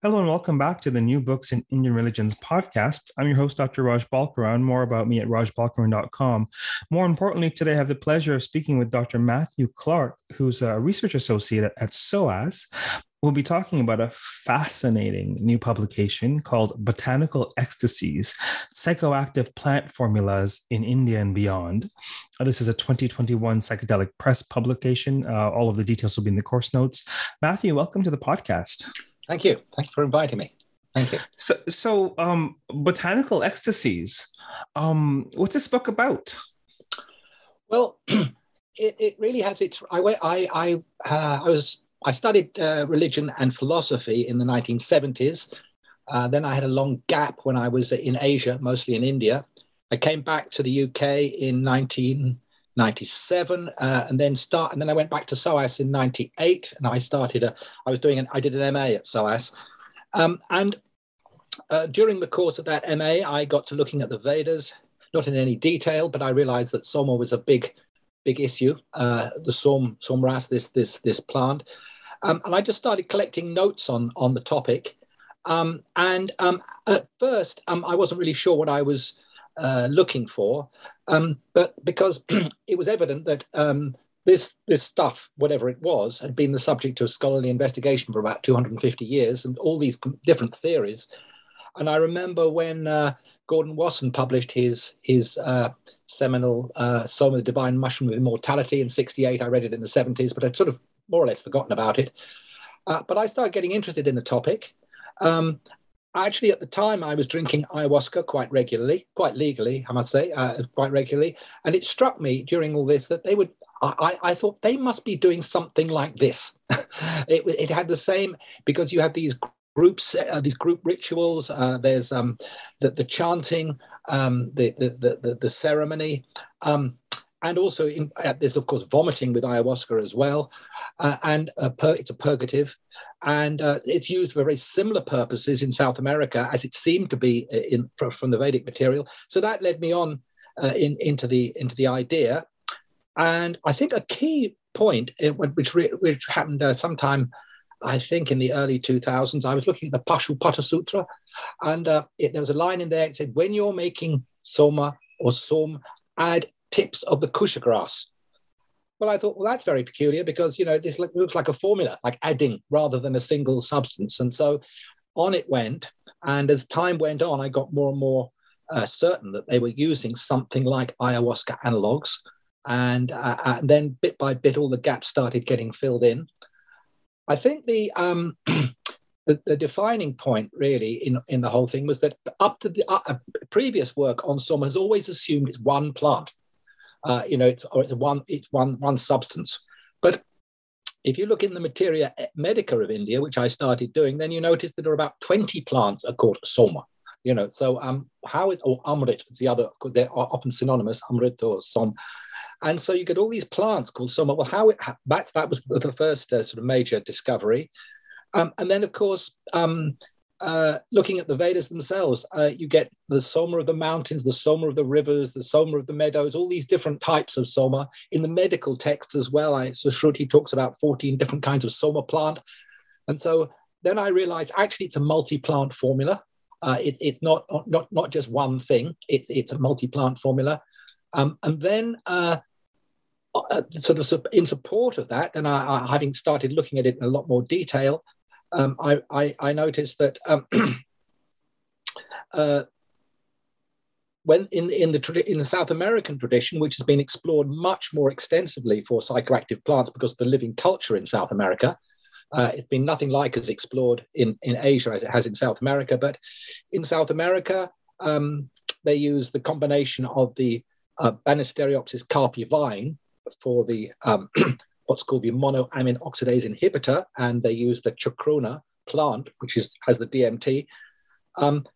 Hello and welcome back to the New Books in Indian Religions podcast. I'm your host, Dr. Raj Balkaran. More about me at rajbalkaran.com. More importantly, today I have the pleasure of speaking with Dr. Matthew Clark, who's a research associate at SOAS. We'll be talking about a fascinating new publication called Botanical Ecstasies Psychoactive Plant Formulas in India and Beyond. Uh, this is a 2021 psychedelic press publication. Uh, all of the details will be in the course notes. Matthew, welcome to the podcast. Thank you. Thanks for inviting me. Thank you. So, so um, botanical ecstasies. Um, what's this book about? Well, it, it really has its. I I I, uh, I was I studied uh, religion and philosophy in the 1970s. Uh, then I had a long gap when I was in Asia, mostly in India. I came back to the UK in 19. 97 uh, and then start and then i went back to soas in 98 and i started a i was doing an i did an ma at soas um, and uh, during the course of that ma i got to looking at the vedas not in any detail but i realized that soma was a big big issue uh, the som somras this this this plant. Um, and i just started collecting notes on on the topic. Um, and um, at first um, i wasn't really sure what i was uh, looking for, um, but because it was evident that um, this this stuff, whatever it was, had been the subject of scholarly investigation for about 250 years, and all these different theories. And I remember when uh, Gordon Wasson published his his uh, seminal uh, Soma the Divine Mushroom of Immortality in '68. I read it in the '70s, but I'd sort of more or less forgotten about it. Uh, but I started getting interested in the topic. Um, actually at the time i was drinking ayahuasca quite regularly quite legally i must say uh, quite regularly. And it struck me during all this that they would i, I thought they must be doing something like this. It, it had the same because you have these groups uh, these group rituals uh, there's um, the, the chanting um, the, the, the, the ceremony um, and also in, uh, there's of course vomiting with ayahuasca as well. Uh, and a pur- it's a purgative and uh, it's used for very similar purposes in South America as it seemed to be uh, in, from, from the Vedic material. So that led me on uh, in, into the into the idea, and I think a key point which re, which happened uh, sometime. I think in the early 2000s, I was looking at the Pashupata Sutra, and uh, it, there was a line in there. It said, "When you're making soma or som, add tips of the kusha grass." Well, I thought, well, that's very peculiar because, you know, this looks like a formula, like adding rather than a single substance. And so on it went. And as time went on, I got more and more uh, certain that they were using something like ayahuasca analogs. And, uh, and then bit by bit, all the gaps started getting filled in. I think the, um, the, the, defining point really in, in the whole thing was that up to the uh, previous work on Soma has always assumed it's one plant uh, you know, it's, or it's one it's one one substance. But if you look in the Materia Medica of India, which I started doing, then you notice that there are about 20 plants are called soma. you know, so um, how is or amrit is the other? They're often synonymous, amrit or som, and so you get all these plants called soma. Well, how it that that was the first uh, sort of major discovery, um, and then of course. Um, uh, looking at the Vedas themselves, uh, you get the soma of the mountains, the soma of the rivers, the soma of the meadows, all these different types of soma. In the medical texts as well, I, Sushruta talks about 14 different kinds of soma plant. And so then I realized actually it's a multi-plant formula. Uh, it, it's not, not, not just one thing, it's, it's a multi-plant formula. Um, and then uh, uh, sort of in support of that, then I, I, having started looking at it in a lot more detail, um, I, I, I, noticed that um, uh, when in, in, the, in the South American tradition, which has been explored much more extensively for psychoactive plants because of the living culture in South America, uh, it's been nothing like as explored in, in Asia as it has in South America. But in South America, um, they use the combination of the uh, Banisteriopsis caapi vine for the um, what's called the monoamine oxidase inhibitor, and they use the chacruna plant, which is has the DMT. Um,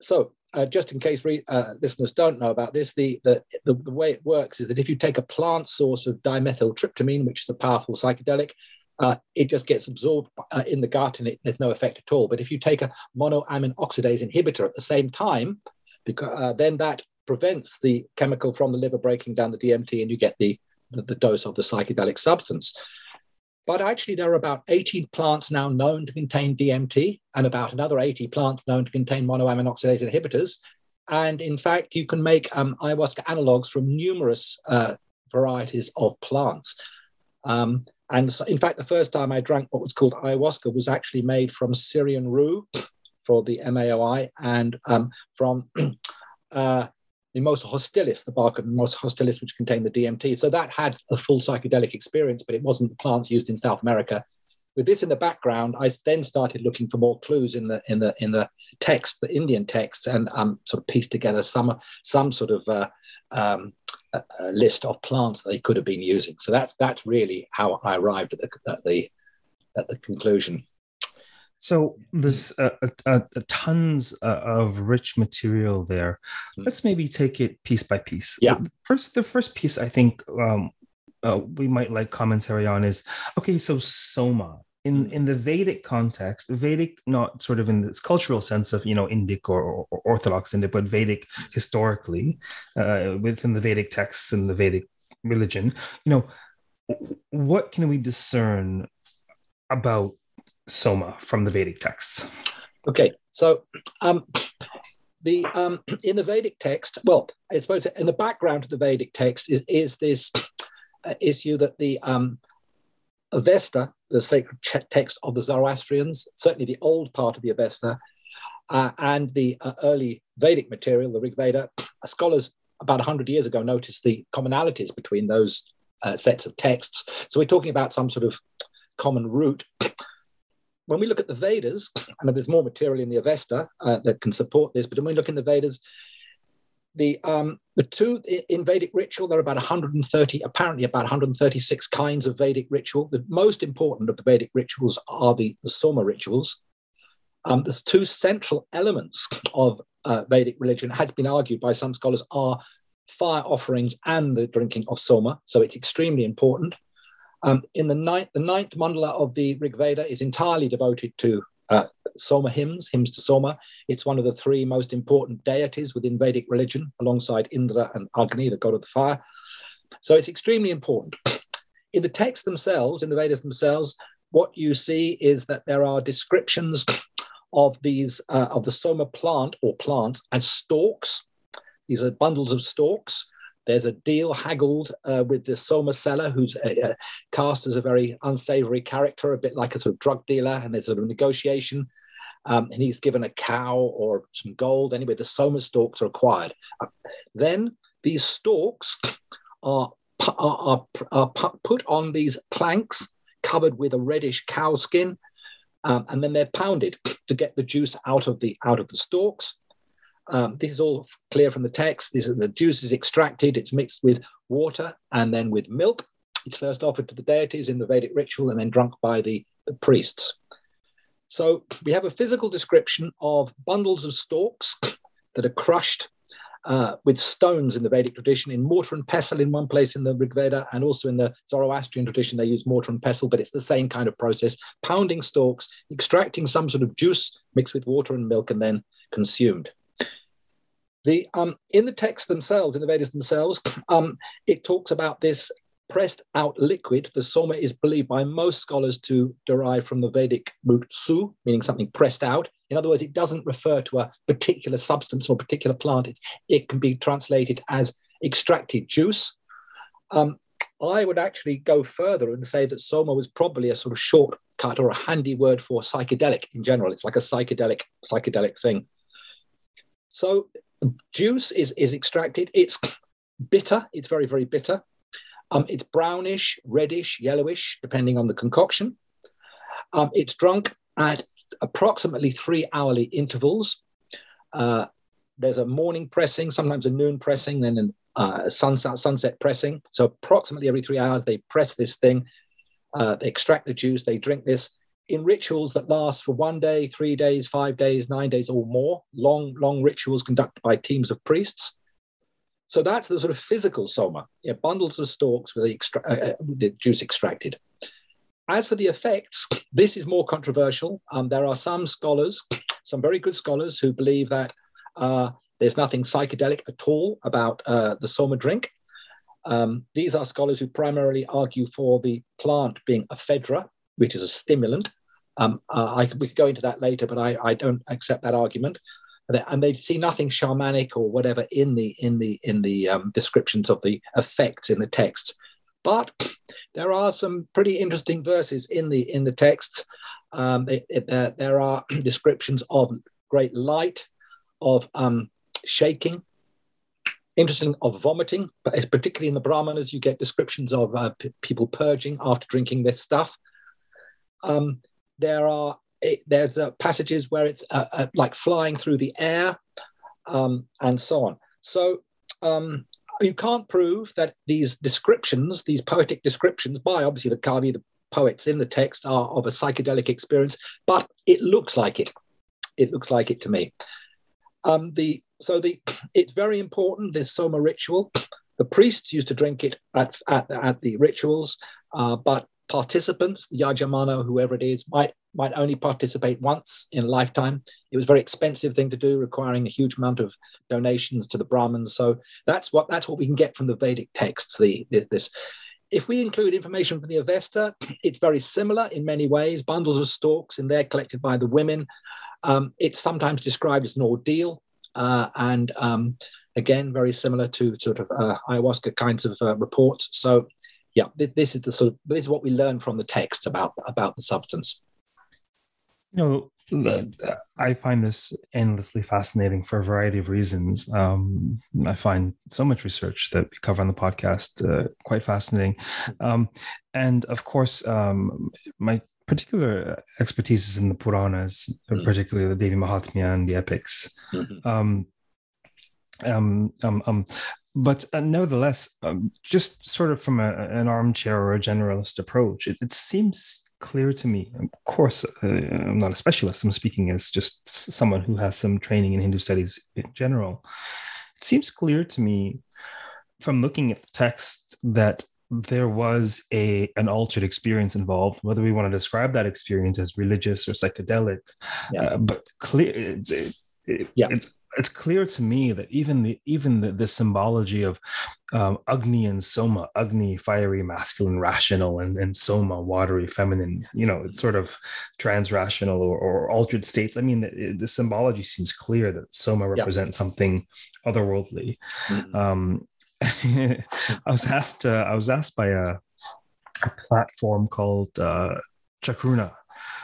so uh, just in case re- uh, listeners don't know about this, the, the, the, the, way it works is that if you take a plant source of dimethyltryptamine, which is a powerful psychedelic, uh, it just gets absorbed uh, in the gut and it, there's no effect at all. But if you take a monoamine oxidase inhibitor at the same time, because, uh, then that prevents the chemical from the liver breaking down the DMT and you get the, the, the dose of the psychedelic substance. But actually, there are about 18 plants now known to contain DMT and about another 80 plants known to contain monoamine oxidase inhibitors. And in fact, you can make um, ayahuasca analogs from numerous uh, varieties of plants. Um, and so, in fact, the first time I drank what was called ayahuasca was actually made from Syrian rue for the MAOI and um, from uh, Mimosa hostilis, the bark of Mimosa hostilis, which contained the DMT. So that had a full psychedelic experience, but it wasn't the plants used in South America. With this in the background, I then started looking for more clues in the in the in the text, the Indian text, and um, sort of pieced together some some sort of uh, um, a, list of plants they could have been using. So that's that's really how I arrived at the at the, at the conclusion. So there's uh, uh, tons of rich material there. Hmm. Let's maybe take it piece by piece. Yeah. First, the first piece I think um, uh, we might like commentary on is okay. So soma in hmm. in the Vedic context, Vedic not sort of in this cultural sense of you know Indic or, or Orthodox Indic, but Vedic historically uh, within the Vedic texts and the Vedic religion, you know, what can we discern about Soma from the Vedic texts? Okay, so um, the um, in the Vedic text, well, I suppose in the background of the Vedic text is is this uh, issue that the um, Avesta, the sacred text of the Zoroastrians, certainly the old part of the Avesta, uh, and the uh, early Vedic material, the Rig Veda, scholars about 100 years ago noticed the commonalities between those uh, sets of texts. So we're talking about some sort of common root. When we look at the Vedas, and there's more material in the Avesta uh, that can support this, but when we look in the Vedas, the um, the two in Vedic ritual, there are about 130, apparently about 136 kinds of Vedic ritual. The most important of the Vedic rituals are the, the Soma rituals. Um, there's two central elements of uh, Vedic religion, has been argued by some scholars, are fire offerings and the drinking of Soma. So it's extremely important. Um, in the ninth, the ninth mandala of the Rig Veda is entirely devoted to uh, Soma hymns, hymns to Soma. It's one of the three most important deities within Vedic religion, alongside Indra and Agni, the god of the fire. So it's extremely important. In the texts themselves, in the Vedas themselves, what you see is that there are descriptions of these uh, of the Soma plant or plants as stalks. These are bundles of stalks. There's a deal haggled uh, with the Soma seller, who's cast as a very unsavory character, a bit like a sort of drug dealer, and there's a sort of negotiation. Um, and he's given a cow or some gold. Anyway, the Soma stalks are acquired. Uh, then these stalks are, are, are, are, put on these planks covered with a reddish cow skin, um, and then they're pounded to get the juice out of the out of the stalks. Um, this is all clear from the text. This, the juice is extracted, it's mixed with water and then with milk. It's first offered to the deities in the Vedic ritual and then drunk by the, the priests. So we have a physical description of bundles of stalks that are crushed uh, with stones in the Vedic tradition, in mortar and pestle in one place in the Rig Veda, and also in the Zoroastrian tradition, they use mortar and pestle, but it's the same kind of process pounding stalks, extracting some sort of juice mixed with water and milk, and then consumed. The, um, in the texts themselves, in the Vedas themselves, um, it talks about this pressed out liquid. The soma is believed by most scholars to derive from the Vedic root su, meaning something pressed out. In other words, it doesn't refer to a particular substance or particular plant. It's, it can be translated as extracted juice. Um, I would actually go further and say that soma was probably a sort of shortcut or a handy word for psychedelic in general. It's like a psychedelic psychedelic thing. So juice is is extracted. It's bitter. It's very very bitter. Um, it's brownish, reddish, yellowish, depending on the concoction. Um, it's drunk at approximately three hourly intervals. Uh, there's a morning pressing, sometimes a noon pressing, then a uh, sunset, sunset pressing. So approximately every three hours, they press this thing, uh, they extract the juice, they drink this in rituals that last for one day, three days, five days, nine days, or more. Long, long rituals conducted by teams of priests. So that's the sort of physical soma, yeah, bundles of stalks with the, extra- uh, uh the juice extracted. As for the effects, this is more controversial. Um, there are some scholars, some very good scholars, who believe that uh, there's nothing psychedelic at all about uh, the soma drink. Um, these are scholars who primarily argue for the plant being ephedra, which is a stimulant. Um, uh, I, we could go into that later, but I, I don't accept that argument. And they see nothing shamanic or whatever in the in the in the um, descriptions of the effects in the texts. But there are some pretty interesting verses in the in the texts. Um, uh, there are descriptions of great light, of um, shaking, interesting of vomiting, but particularly in the Brahmanas, you get descriptions of uh, p- people purging after drinking this stuff. Um, there are there's uh, passages where it's uh, uh, like flying through the air, um, and so on. So um, you can't prove that these descriptions, these poetic descriptions by obviously the Kavi, the poets in the text, are of a psychedelic experience, but it looks like it. It looks like it to me. Um, the so the it's very important this soma ritual. The priests used to drink it at at, at the rituals, uh, but participants, the yajamana, whoever it is, might might only participate once in a lifetime. It was a very expensive thing to do, requiring a huge amount of donations to the Brahmins. So that's what that's what we can get from the Vedic texts. The, the this, if we include information from the Avesta, it's very similar in many ways. Bundles of stalks in there collected by the women. Um, it's sometimes described as an ordeal, uh, and um, again, very similar to sort of uh, ayahuasca kinds of uh, reports. So yeah, this is the sort of this is what we learn from the text about about the substance. You know, I find this endlessly fascinating for a variety of reasons. Um, I find so much research that we cover on the podcast uh, quite fascinating, um, and of course, um, my particular expertise is in the Puranas, mm-hmm. particularly the Devi Mahatmya and the epics. Mm-hmm. Um, um, um, um, but uh, nevertheless, um, just sort of from a, an armchair or a generalist approach, it, it seems clear to me. Of course, uh, I'm not a specialist. I'm speaking as just someone who has some training in Hindu studies in general. It seems clear to me from looking at the text that there was a an altered experience involved whether we want to describe that experience as religious or psychedelic yeah. uh, but clear it's, it, yeah. it's it's clear to me that even the even the, the symbology of um, Agni and Soma, Agni, fiery, masculine, rational, and, and Soma, watery, feminine, you know, it's sort of trans-rational or, or altered states. I mean, the, the, symbology seems clear that Soma represents yeah. something otherworldly. Mm-hmm. Um, I was asked, uh, I was asked by a, a platform called uh, Chacruna,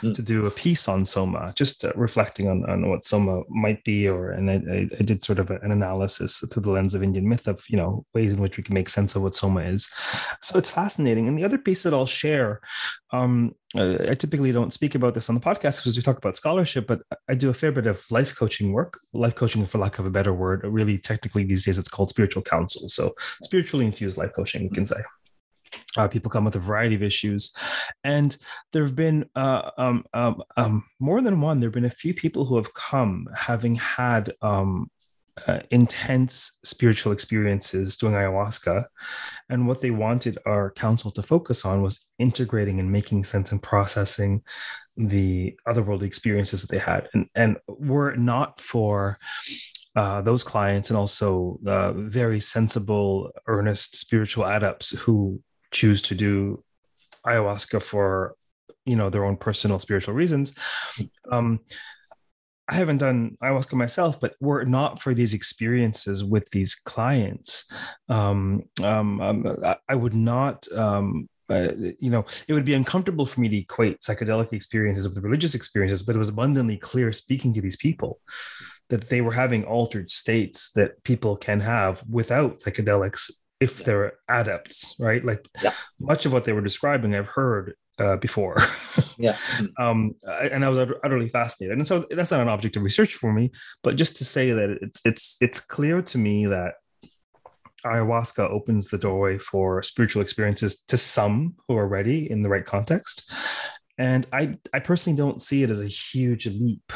mm. to do a piece on Soma, just uh, reflecting on, on what Soma might be, or and I, I, did sort of an analysis through the lens of Indian myth of you know ways in which we can make sense of what Soma is. So it's fascinating. And the other piece that I'll share, um, uh, I typically don't speak about this on the podcast because we talk about scholarship, but I do a fair bit of life coaching work. Life coaching, for lack of a better word, really technically these days it's called spiritual counsel. So spiritually infused life coaching, we can say. Uh, people come with a variety of issues, and there have been uh, um, um, um, more than one. There have been a few people who have come having had um, uh, intense spiritual experiences doing ayahuasca, and what they wanted our counsel to focus on was integrating and making sense and processing the otherworldly experiences that they had, and and were it not for uh, those clients and also uh, very sensible, earnest spiritual adepts who choose to do ayahuasca for you know their own personal spiritual reasons. Um i haven't done ayahuasca myself but were it not for these experiences with these clients um, um, um I, would not um uh, you know, it would be uncomfortable for me to equate psychedelic experiences with religious experiences, but it was abundantly clear speaking to these people that they were having altered states that people can have without psychedelics if yeah. they're adepts, right? Like yeah. much of what they were describing, I've heard uh, before. yeah. Um, and I was utterly fascinated. And so that's not an object of research for me, but just to say that it's it's it's clear to me that ayahuasca opens the doorway for spiritual experiences to some who are ready in the right context. And I I personally don't see it as a huge leap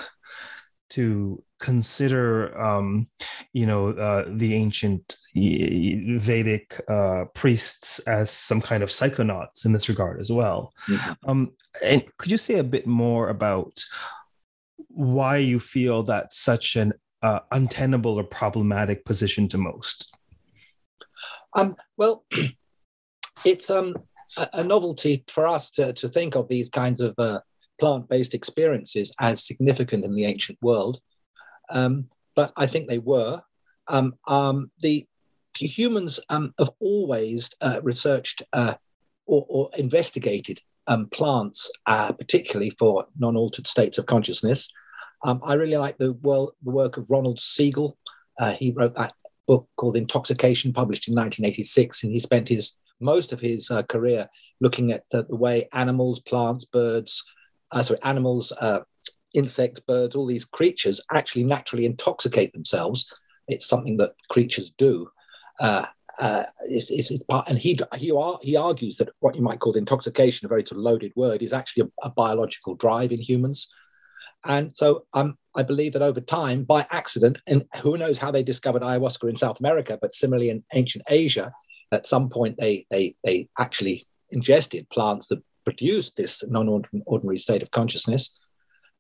to consider um, you know uh, the ancient vedic uh, priests as some kind of psychonauts in this regard as well. Mm-hmm. um, and could you say a bit more about why you feel that's such an uh, untenable or problematic position to most? Um, well it's um, a, a, novelty for us to, to think of these kinds of uh, plant-based experiences as significant in the ancient world, um, but I think they were. Um, um, the humans um, have always uh, researched uh, or, or, investigated um, plants, uh, particularly for non-altered states of consciousness. Um, I really like the, well, the work of Ronald Siegel. Uh, he wrote that book called Intoxication, published in 1986, and he spent his most of his uh, career looking at the, the, way animals, plants, birds, uh, sorry, animals, insects, birds, all these creatures actually naturally intoxicate themselves. It's something that creatures do. Uh, uh, it's, it's, it's, part, and he he, he argues that what you might call intoxication, a very sort of loaded word, is actually a, a biological drive in humans. And so um, I believe that over time, by accident, and who knows how they discovered ayahuasca in South America, but similarly in ancient Asia, at some point they they they actually ingested plants that produced this non-ordinary state of consciousness,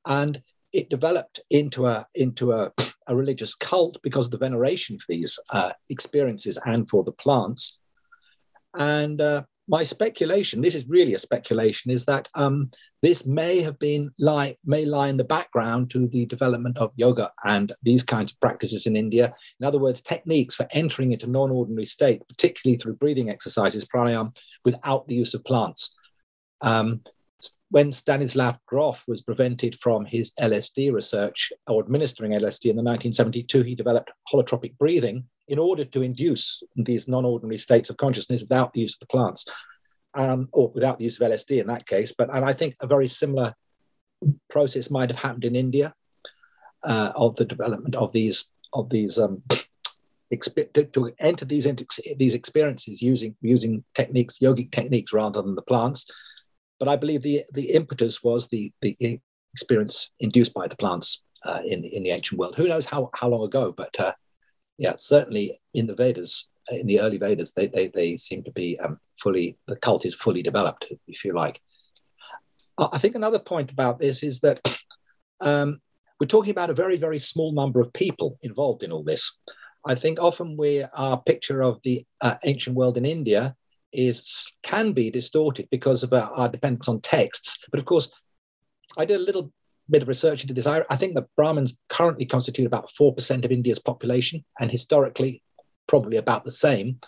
and it developed into a into a, a religious cult because of the veneration for these uh, experiences and for the plants. And uh, my speculation, this is really a speculation, is that um, this may have been lie may lie in the background to the development of yoga and these kinds of practices in India. In other words, techniques for entering into non-ordinary state, particularly through breathing exercises, pranayama, without the use of plants. Um, when Stanislav Grof was prevented from his LSD research or administering LSD in the 1972, he developed holotropic breathing in order to induce these non-ordinary states of consciousness without the use of the plants, um, or without the use of LSD in that case. But and I think a very similar process might have happened in India uh, of the development of these of these um, exp- to enter these these experiences using using techniques, yogic techniques rather than the plants but I believe the, the impetus was the, the experience induced by the plants uh, in, in the ancient world. Who knows how, how long ago, but uh, yeah, certainly in the Vedas, in the early Vedas, they, they, they seem to be um, fully, the cult is fully developed, if you like. I think another point about this is that um, we're talking about a very, very small number of people involved in all this. I think often we our picture of the uh, ancient world in India is can be distorted because of our, our dependence on texts. But of course, I did a little bit of research into this. I, I think that Brahmins currently constitute about 4% of India's population, and historically, probably about the same.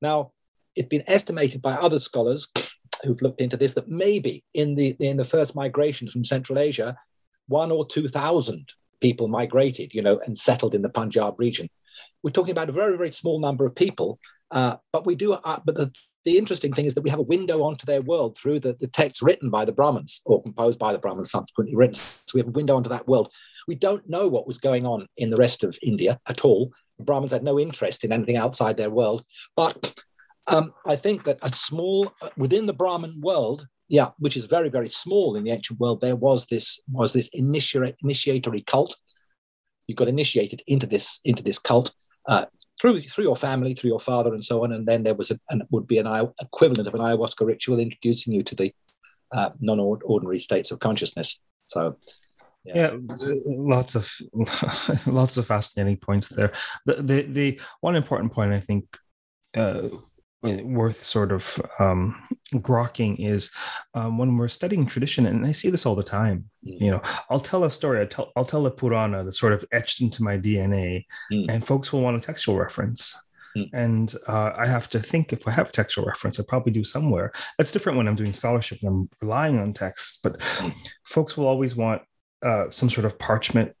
Now, it's been estimated by other scholars who've looked into this that maybe in the in the first migrations from Central Asia, one or two thousand people migrated, you know, and settled in the Punjab region. We're talking about a very very small number of people, uh, but we do. Uh, but the the interesting thing is that we have a window onto their world through the, the text written by the Brahmins or composed by the Brahmins, subsequently written. So we have a window onto that world. We don't know what was going on in the rest of India at all. The Brahmins had no interest in anything outside their world. But Um, I think that a small within the Brahmin world, yeah, which is very very small in the ancient world, there was this was this initiatory, cult. You got initiated into this into this cult uh, through through your family, through your father, and so on. And then there was a, an, would be an equivalent of an ayahuasca ritual introducing you to the uh, non-ordinary states of consciousness. So yeah. yeah. lots of lots of fascinating points there the the, the one important point i think uh, worth sort of um, grokking is um, when we're studying tradition, and I see this all the time. Mm. You know, I'll tell a story. I'll tell, I'll tell a Purana that's sort of etched into my DNA, mm. and folks will want a textual reference. Mm. And uh, I have to think if I have a textual reference, I probably do somewhere. That's different when I'm doing scholarship and I'm relying on texts. But mm. folks will always want uh, some sort of parchment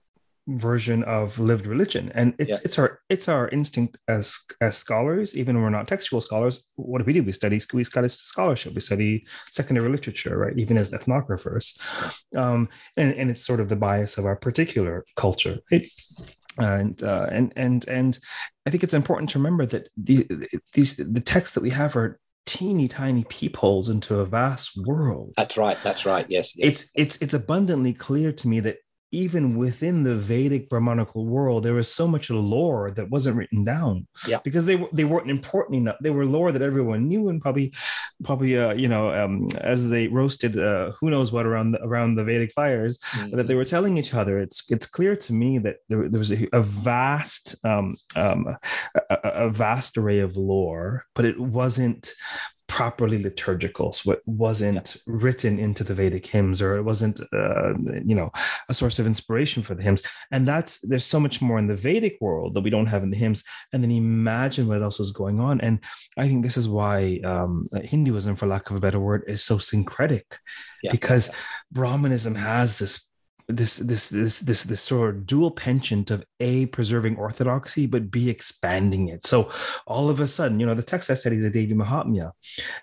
version of lived religion and it's yeah. it's our it's our instinct as as scholars even when we're not textual scholars what do we do we study we study scholarship we study secondary literature right even as ethnographers um, and, and it's sort of the bias of our particular culture it, and uh, and and and I think it's important to remember that the, these the texts that we have are teeny tiny peepholes into a vast world. That's right. That's right. Yes, yes. It's it's it's abundantly clear to me that even within the Vedic Brahmanical world, there was so much lore that wasn't written down. Yeah. Because they they weren't important enough. They were lore that everyone knew and probably probably uh, you know um, as they roasted uh, who knows what around the, around the Vedic fires mm-hmm. that they were telling each other. It's it's clear to me that there, there was a, a vast um, um, a, a vast array of lore, but it wasn't properly liturgical so it wasn't yeah. written into the vedic hymns or it wasn't uh, you know a source of inspiration for the hymns and that's there's so much more in the vedic world that we don't have in the hymns and then imagine what else was going on and i think this is why um, hinduism for lack of a better word is so syncretic yeah. because brahmanism has this this this this this this sort of dual penchant of a preserving orthodoxy but b expanding it so all of a sudden you know the text i studied is a devi mahatmya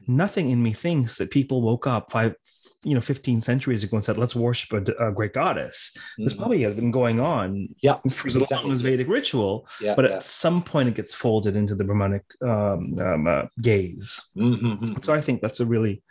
nothing in me thinks that people woke up five you know 15 centuries ago and said let's worship a, a great goddess mm-hmm. this probably has been going on yeah for as long as vedic ritual yeah, but yeah. at some point it gets folded into the brahmanic um, um, uh, gaze mm-hmm. so i think that's a really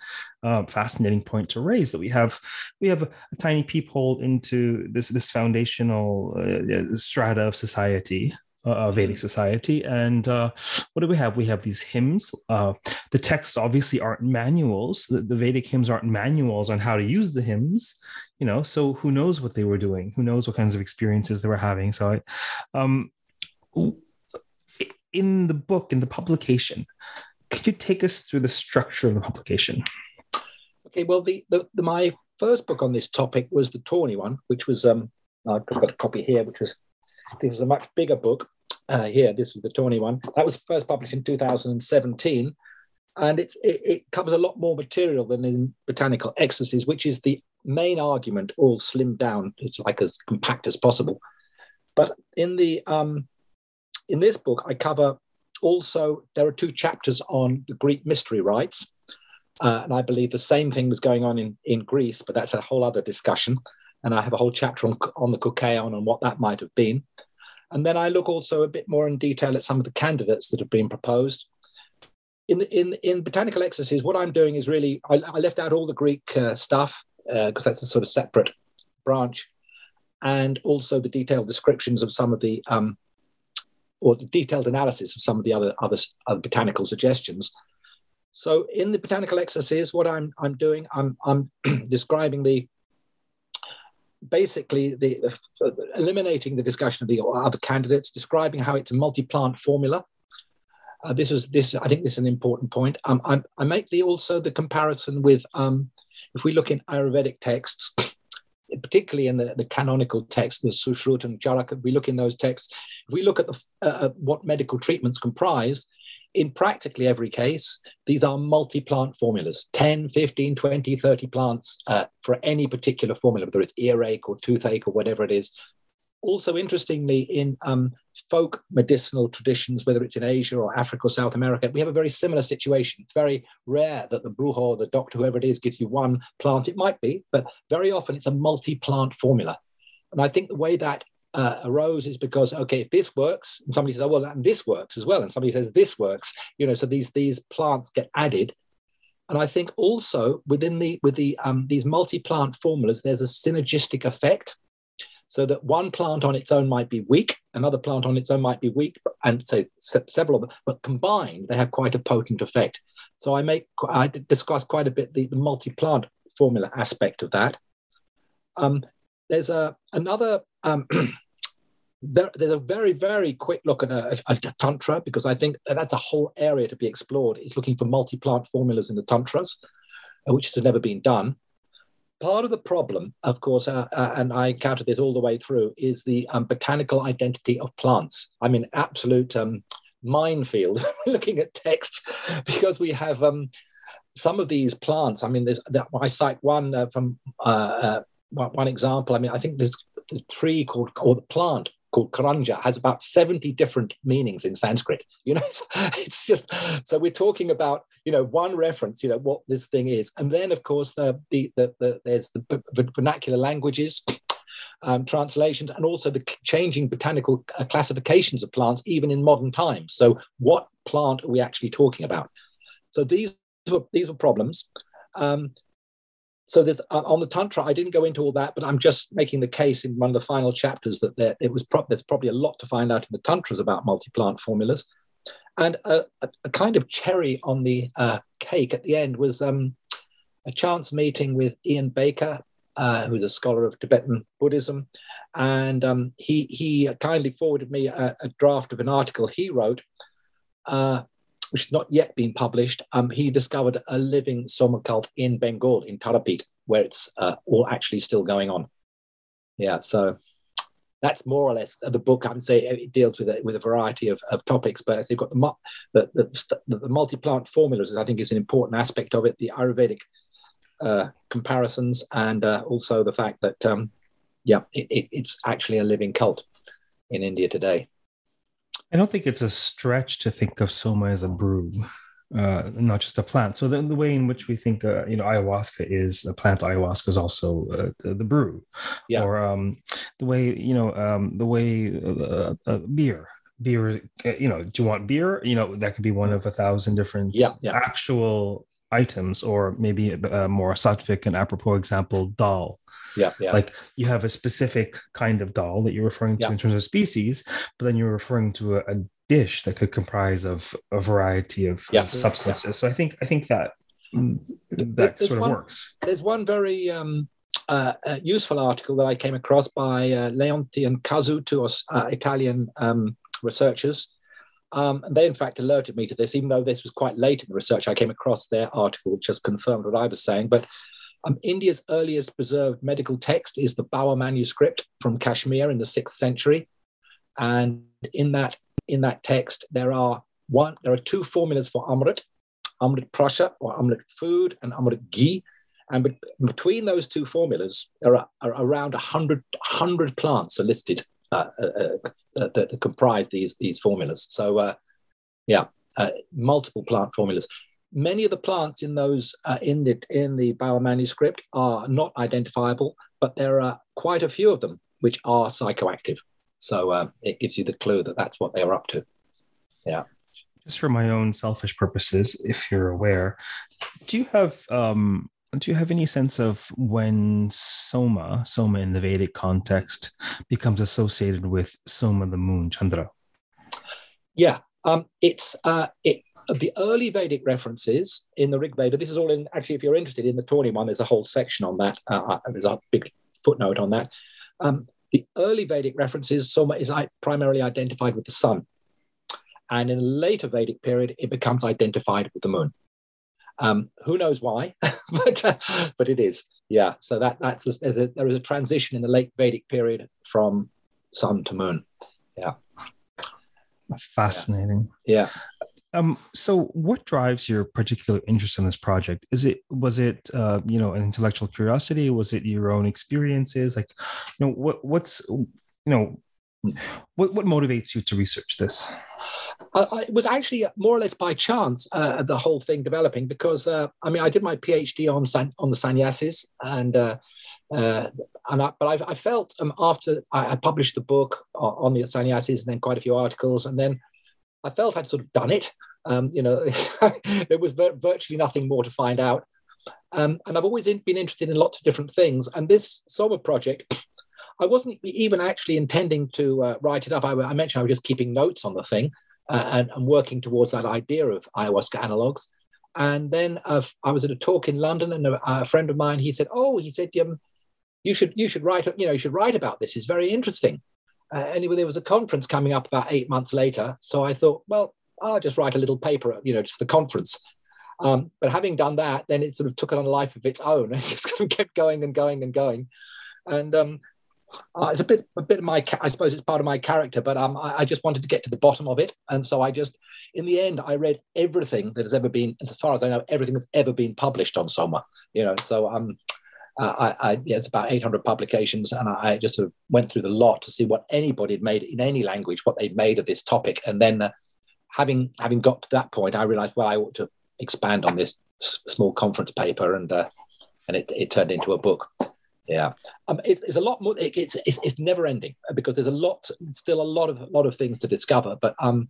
uh, fascinating point to raise that we have we have a, a tiny peephole into this this foundational uh, strata of society uh, Vedic society. And uh, what do we have? We have these hymns. Uh, the texts obviously aren't manuals. The, the, Vedic hymns aren't manuals on how to use the hymns. You know, so who knows what they were doing? Who knows what kinds of experiences they were having? So, I, um, in the book, in the publication, could you take us through the structure of the publication? Okay. Well, the, the, the my first book on this topic was the Tawny one, which was um, I've got a copy here, which was this is a much bigger book. Uh, here, this is the Tawny one. That was first published in 2017. And it, it covers a lot more material than in Botanical Ecstasies, which is the main argument, all slimmed down. It's like as compact as possible. But in the um, in this book, I cover also there are two chapters on the Greek mystery rites, uh, and I believe the same thing was going on in in Greece, but that's a whole other discussion and I have a whole chapter on, on the Kykeon and what that might have been. And then I look also a bit more in detail at some of the candidates that have been proposed. In, the, in, in Botanical Ecstasies, what I'm doing is really, I, I left out all the Greek uh, stuff because uh, that's a sort of separate branch, and also the detailed descriptions of some of the, um, or the detailed analysis of some of the other, other, other botanical suggestions. So in the Botanical Ecstasies, what I'm, I'm doing, I'm, I'm describing the basically the, uh, eliminating the discussion of the other candidates, describing how it's a multi-plant formula. Uh, this was this. I think this is an important point. Um, I, I, make the also the comparison with um, if we look in Ayurvedic texts, particularly in the, the canonical text, the Sushruta and Charaka, we look in those texts. If we look at the uh, what medical treatments comprise, in practically every case, these are multi plant formulas 10, 15, 20, 30 plants uh, for any particular formula, whether it's earache or toothache or whatever it is. Also, interestingly, in um, folk medicinal traditions, whether it's in Asia or Africa or South America, we have a very similar situation. It's very rare that the brujo or the doctor, whoever it is, gives you one plant. It might be, but very often it's a multi plant formula. And I think the way that uh, arose is because okay, if this works, and somebody says, oh well, and this works as well, and somebody says this works, you know, so these these plants get added, and I think also within the with the um, these multi-plant formulas, there's a synergistic effect, so that one plant on its own might be weak, another plant on its own might be weak, and say several of them, but combined they have quite a potent effect. So I make I discuss quite a bit the, the multi-plant formula aspect of that. Um, there's a another um, there's a very very quick look at a, a, a, tantra because I think that's a whole area to be explored. It's looking for multi-plant formulas in the tantras, uh, which has never been done. Part of the problem, of course, uh, uh, and I encountered this all the way through, is the um, botanical identity of plants. I mean, absolute um, minefield looking at texts because we have um, some of these plants. I mean, I cite one uh, from uh, uh, one example. I mean, I think there's a tree called, or the plant called Karanja has about 70 different meanings in Sanskrit. You know, it's, it's, just, so we're talking about, you know, one reference, you know, what this thing is. And then, of course, uh, the, the, the, there's the vernacular languages, um, translations, and also the changing botanical uh, classifications of plants, even in modern times. So what plant are we actually talking about? So these were, these were problems. Um, so there's uh, on the tantra i didn't go into all that but i'm just making the case in one of the final chapters that there it was pro- there's probably a lot to find out in the tantras about multi-plant formulas. And a, a, a kind of cherry on the uh, cake at the end was um, a chance meeting with ian baker uh, who's a scholar of tibetan buddhism. And um, he he kindly forwarded me a, a, draft of an article he wrote uh, which has not yet been published, um, he discovered a living Soma cult in Bengal, in Tarapith, where it's uh, all actually still going on. Yeah, so that's more or less the book. I would say it deals with a, with a variety of, of topics, but as they've got the, the, the, the multi-plant formulas, I think is an important aspect of it, the Ayurvedic uh, comparisons, and uh, also the fact that, um, yeah, it, it, it's actually a living cult in India today. I don't think it's a stretch to think of soma as a brew, uh, not just a plant. So the, the way in which we think, uh, you know, ayahuasca is a plant. Ayahuasca is also uh, the, the, brew, yeah. or um, the way you know um, the way uh, uh, beer. Beer, uh, you know, do you want beer? You know, that could be one of a thousand different yeah, yeah. actual items, or maybe a, a more sattvic and apropos example, dal yeah, yeah. Like you have a specific kind of dal that you're referring to yeah. in terms of species, but then you're referring to a, a dish that could comprise of a variety of, yeah. of substances. Yeah. So I think I think that mm, that there's sort of one, works. There's one very um, uh, uh, useful article that I came across by uh, Leonti and Casu, two uh, Italian um, researchers. Um, and they, in fact, alerted me to this, even though this was quite late in the research. I came across their article, which just confirmed what I was saying. But um, India's earliest preserved medical text is the Bower manuscript from Kashmir in the sixth century, and in that in that text there are one there are two formulas for amrit, amrit prasha or amrit food, and amrit ghee, and be- between those two formulas there are, are around 100, 100 plants are listed uh, uh, uh, that comprise these these formulas. So uh, yeah, uh, multiple plant formulas many of the plants in those uh, in the in the Bower manuscript are not identifiable, but there are quite a few of them which are psychoactive. So uh, it gives you the clue that that's what they're up to. Yeah. Just for my own selfish purposes, if you're aware, do you have um, do you have any sense of when soma soma in the Vedic context becomes associated with soma the moon Chandra? Yeah, um, it's uh, it the early Vedic references in the Rig Veda, this is all in, actually, if you're interested in the Tawny one, there's a whole section on that. Uh, uh there's a big footnote on that. Um, the early Vedic references, Soma is primarily identified with the sun. And in the later Vedic period, it becomes identified with the moon. Um, who knows why, but uh, but it is, yeah. So that that's a, a, there is a transition in the late Vedic period from sun to moon, yeah. Fascinating. Yeah. Um, so what drives your particular interest in this project? Is it was it uh, you know an intellectual curiosity? Was it your own experiences? Like, you know, what what's you know what what motivates you to research this? Uh, it was actually more or less by chance uh, the whole thing developing because uh, I mean I did my PhD on san- on the sannyasis and uh, uh, and I, but I, I felt um, after I, I, published the book on the sannyasis and then quite a few articles, and then I felt I'd sort of done it. Um, you know, there was virtually nothing more to find out. Um, and I've always been interested in lots of different things. And this Soma project, I wasn't even actually intending to uh, write it up. I, I, mentioned I was just keeping notes on the thing uh, and, and, working towards that idea of ayahuasca analogs. And then uh, I was at a talk in London, and a, a, friend of mine he said, "Oh, he said, um, you should you should write you know you should write about this. It's very interesting." Uh, anyway, there was a conference coming up about eight months later, so I thought, well, I'll just write a little paper, you know, for the conference. Um, but having done that, then it sort of took on a life of its own. It just kind of kept going and going and going. And um, uh, it's a bit, a bit of my, I suppose it's part of my character, but um, I, I, just wanted to get to the bottom of it. And so I just, in the end, I read everything that has ever been, as far as I know, everything that's ever been published on Soma. You know, so um, I, I yeah, it's about 800 publications, and I, I, just sort of went through the lot to see what anybody had made in any language, what they'd made of this topic, and then. Uh, having having got to that point, I realized well, I ought to expand on this small conference paper, and uh, and it, it turned into a book. Yeah, um, it, it's a lot more. It, it's, it's it's never ending because there's a lot, still a lot of a lot of things to discover. But um,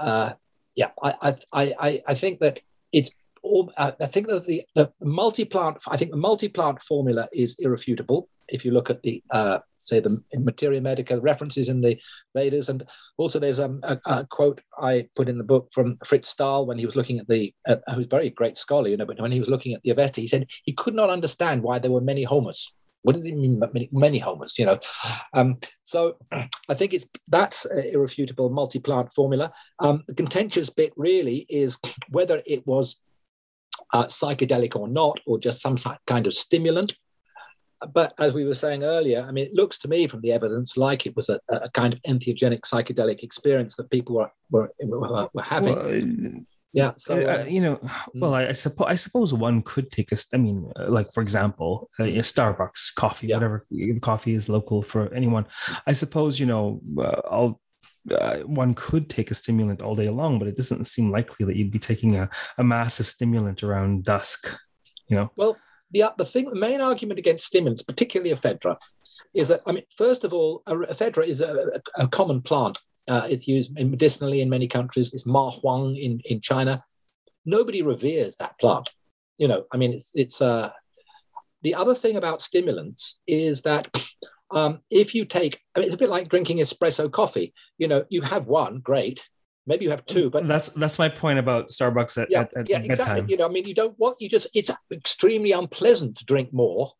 uh, yeah, I I I I think that it's all. Uh, I think that the the multi-plant. I think the multi-plant formula is irrefutable. If you look at the uh, say the materia medica references in the Vedas. And also there's um, a, a, quote I put in the book from Frits Staal when he was looking at the, uh, who's a very great scholar, you know, but when he was looking at the Avesta, he said he could not understand why there were many Haomas. What does it mean, many, many Haomas, you know? Um, so I think it's that's irrefutable multi-plant formula. Um, the contentious bit really is whether it was uh, psychedelic or not, or just some kind of stimulant but as we were saying earlier, I mean, it looks to me from the evidence like it was a, a kind of entheogenic psychedelic experience that people were were, were, were having. Well, yeah, so uh, you know, hmm. well, I, I suppose I suppose one could take a. I mean, uh, like for example, uh, Starbucks coffee, yeah. whatever the coffee is local for anyone. I suppose you know, uh, I'll uh, one could take a stimulant all day long, but it doesn't seem likely that you'd be taking a, a massive stimulant around dusk. You know. Well, the, the thing, the main argument against stimulants, particularly ephedra, is that, I mean, first of all, ephedra is a, a, a common plant. Uh, it's used medicinally in many countries. It's ma huang in, in China. Nobody reveres that plant. You know, I mean, it's, it's uh, the other thing about stimulants is that um, if you take, I mean, it's a bit like drinking espresso coffee. You know, you have one, great. Maybe you have two, but that's that's my point about Starbucks at, yeah, at, at yeah, exactly. You know, I mean, you don't want you just it's extremely unpleasant to drink more,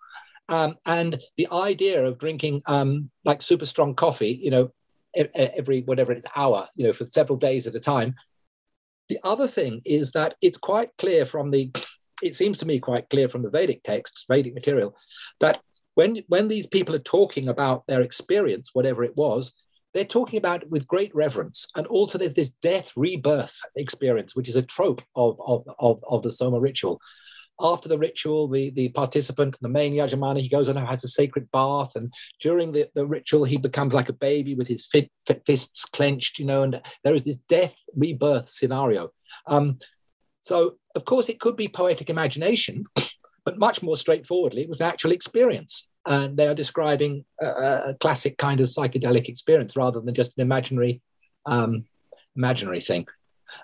um, and the idea of drinking um, like super strong coffee, you know, every whatever it's hour, you know, for several days at a time. The other thing is that it's quite clear from the, it seems to me quite clear from the Vedic texts, Vedic material, that when when these people are talking about their experience, whatever it was, they're talking about it with great reverence. And also there's this death rebirth experience, which is a trope of, of, of, of the Soma ritual. After the ritual, the, the participant, the main Yajamana, he goes on and has a sacred bath. And during the, the ritual, he becomes like a baby with his fit, fists clenched, you know, and there is this death rebirth scenario. Um, so, of course, it could be poetic imagination, but much more straightforwardly, it was an actual experience and they are describing a, a, classic kind of psychedelic experience rather than just an imaginary um, imaginary thing.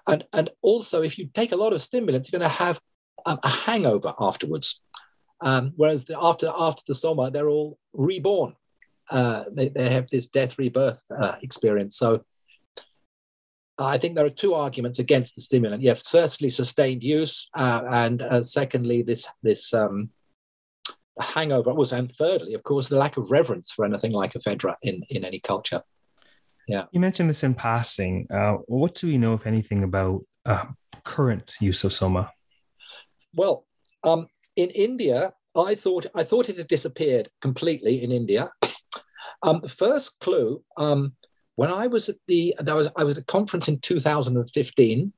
And and also, if you take a lot of stimulants, you're going to have a, a hangover afterwards. Um, whereas the, after after the soma, they're all reborn. Uh, they, they have this death rebirth uh, experience. So I think there are two arguments against the stimulant. Have firstly sustained use, uh, and uh, secondly this this um, hangover was, and thirdly, of course, the lack of reverence for anything like ephedra in, in any culture. Yeah. You mentioned this in passing. Uh, what do we know, if anything, about uh, current use of soma? Well, um, in India, I thought I thought it had disappeared completely in India. Um, the first clue um, when I was at the there was I was at a conference in 2015,